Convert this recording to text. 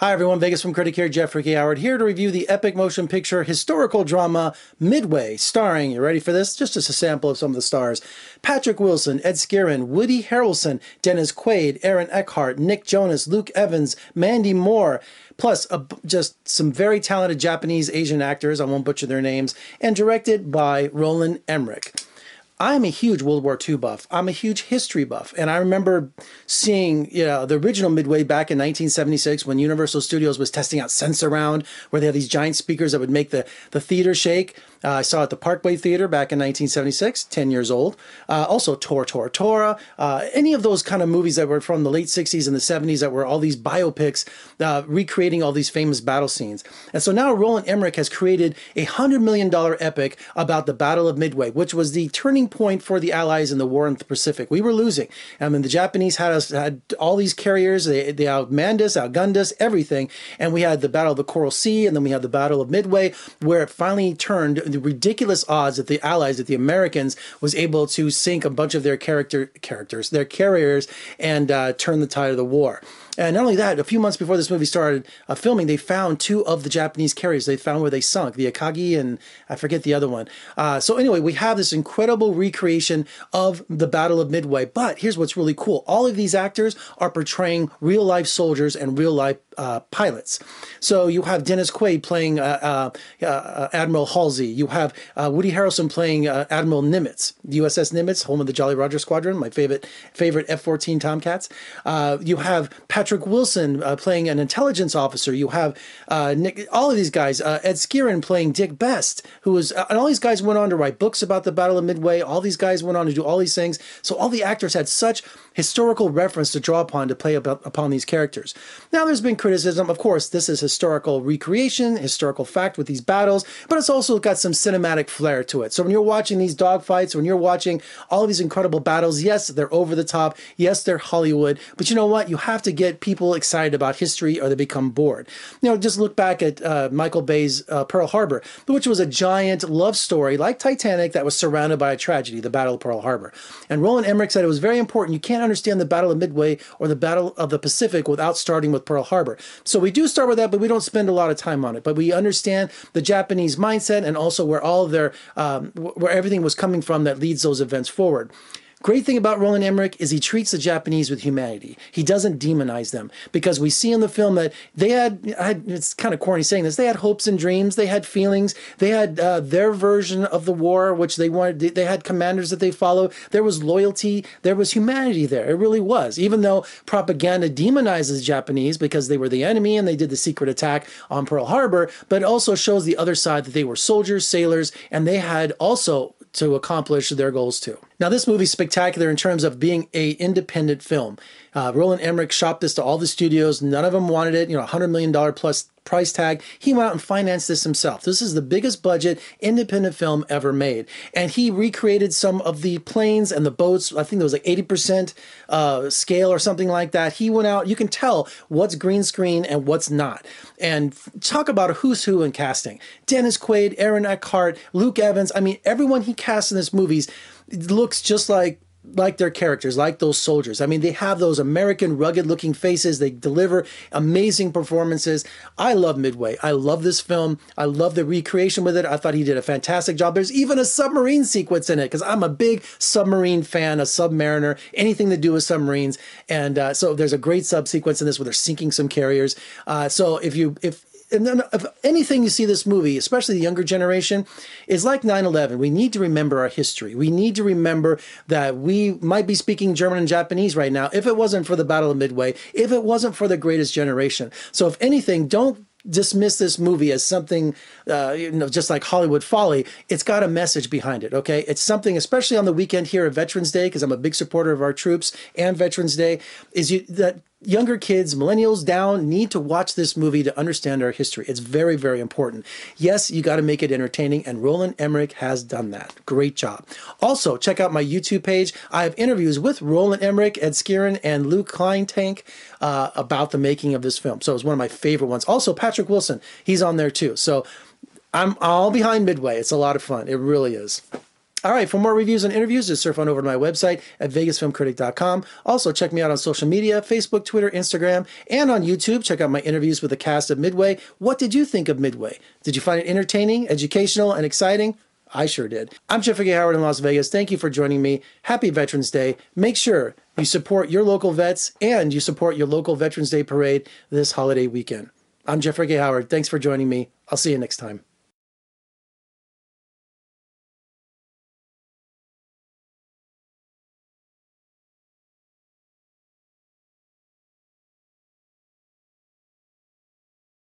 Hi everyone, Vegas Film Critic here, Jeffrey K. Howard here to review the epic motion picture historical drama Midway, starring, you ready for this? Just as a sample of some of the stars. Patrick Wilson, Ed Skrein, Woody Harrelson, Dennis Quaid, Aaron Eckhart, Nick Jonas, Luke Evans, Mandy Moore, plus a, just some very talented Japanese Asian actors, I won't butcher their names, and directed by Roland Emmerich. I'm a huge World War II buff. I'm a huge history buff. And I remember seeing, you know, the original Midway back in 1976 when Universal Studios was testing out Sensurround, where they had these giant speakers that would make the, the theater shake. Uh, I saw it at the Parkway Theater back in 1976, 10 years old. Uh, also, Tora Tora Tora, uh, any of those kind of movies that were from the late 60s and the 70s that were all these biopics uh, recreating all these famous battle scenes. And so now Roland Emmerich has created a $100 million epic about the Battle of Midway, which was the turning point for the Allies in the war in the Pacific. We were losing. I mean, the Japanese had us had all these carriers. They, they outmanned us, outgunned us, everything. And we had the Battle of the Coral Sea, and then we had the Battle of Midway, where it finally turned the ridiculous odds that the Allies, that the Americans, was able to sink a bunch of their character characters, their carriers, and uh, turn the tide of the war. And not only that, a few months before this movie started uh, filming, they found two of the Japanese carriers. They found where they sunk, the Akagi and I forget the other one. Uh, so anyway, we have this incredible recreation of the Battle of Midway. But here's what's really cool: all of these actors are portraying real life soldiers and real life uh, pilots. So you have Dennis Quaid playing uh, uh, uh, Admiral Halsey. You have Woody Harrelson playing Admiral Nimitz, USS Nimitz, home of the Jolly Roger Squadron, my favorite favorite F-14 Tomcats. you have Patrick Wilson uh, playing an intelligence officer. You have uh, Nick, all of these guys. Uh, Ed Skrein playing Dick Best, who was, and all these guys went on to write books about the Battle of Midway. All these guys went on to do all these things. So all the actors had such historical reference to draw upon to play about, upon these characters. Now, there's been criticism. Of course, this is historical recreation, historical fact with these battles, but it's also got some cinematic flair to it. So when you're watching these dogfights, when you're watching all of these incredible battles, yes, they're over the top. Yes, they're Hollywood, but you know what? You have to get people excited about history or they become bored. You know, just look back at uh, Michael Bay's uh, Pearl Harbor, which was a giant love story like Titanic that was surrounded by a tragedy, the Battle of Pearl Harbor. And Roland Emmerich said it was very important. You can't understand the Battle of Midway or the Battle of the Pacific without starting with Pearl Harbor. So we do start with that, but we don't spend a lot of time on it. But we understand the Japanese mindset and also where all their um, where everything was coming from that leads those events forward. Great thing about Roland Emmerich is he treats the Japanese with humanity. He doesn't demonize them because we see in the film that they had, had it's kind of corny saying this, they had hopes and dreams, they had feelings, they had uh, their version of the war, which they wanted, they had commanders that they follow. There was loyalty, there was humanity there. It really was. Even though propaganda demonizes Japanese because they were the enemy and they did the secret attack on Pearl Harbor, but also shows the other side that they were soldiers, sailors, and they had also to accomplish their goals too. Now, this movie's spectacular in terms of being a independent film. Uh, Roland Emmerich shopped this to all the studios. None of them wanted it. You know, $100 million plus price tag. He went out and financed this himself. This is the biggest budget independent film ever made. And he recreated some of the planes and the boats. I think there was like 80% uh, scale or something like that. He went out, you can tell what's green screen and what's not. And talk about a who's who in casting. Dennis Quaid, Aaron Eckhart, Luke Evans. I mean, everyone he cast in this movie looks just like like their characters, like those soldiers. I mean, they have those American rugged looking faces. They deliver amazing performances. I love Midway. I love this film. I love the recreation with it. I thought he did a fantastic job. There's even a submarine sequence in it because I'm a big submarine fan, a submariner, anything to do with submarines. And uh, so there's a great sub sequence in this where they're sinking some carriers. Uh, so if you if and then if anything you see this movie, especially the younger generation, is like 9/11. We need to remember our history. We need to remember that we might be speaking German and Japanese right now if it wasn't for the Battle of Midway, if it wasn't for the greatest generation. So if anything, don't dismiss this movie as something, uh, you know, just like Hollywood folly. It's got a message behind it. Okay, it's something, especially on the weekend here at Veterans Day, because I'm a big supporter of our troops and Veterans Day. Is you that younger kids, millennials down, need to watch this movie to understand our history. It's very, very important. Yes, you got to make it entertaining, and Roland Emmerich has done that. Great job. Also, check out my YouTube page. I have interviews with Roland Emmerich, Ed Skrein, and Luke Kleintank uh, about the making of this film. So it's one of my favorite ones. Also, Patrick Wilson, he's on there too. So I'm all behind Midway. It's a lot of fun. It really is. All right, for more reviews and interviews, just surf on over to my website at vegasfilmcritic.com. Also, check me out on social media Facebook, Twitter, Instagram, and on YouTube. Check out my interviews with the cast of Midway. What did you think of Midway? Did you find it entertaining, educational, and exciting? I sure did. I'm Jeffrey. Howard in Las Vegas. Thank you for joining me. Happy Veterans Day. Make sure you support your local vets and you support your local Veterans Day parade this holiday weekend. I'm Jeffrey. Howard. Thanks for joining me. I'll see you next time.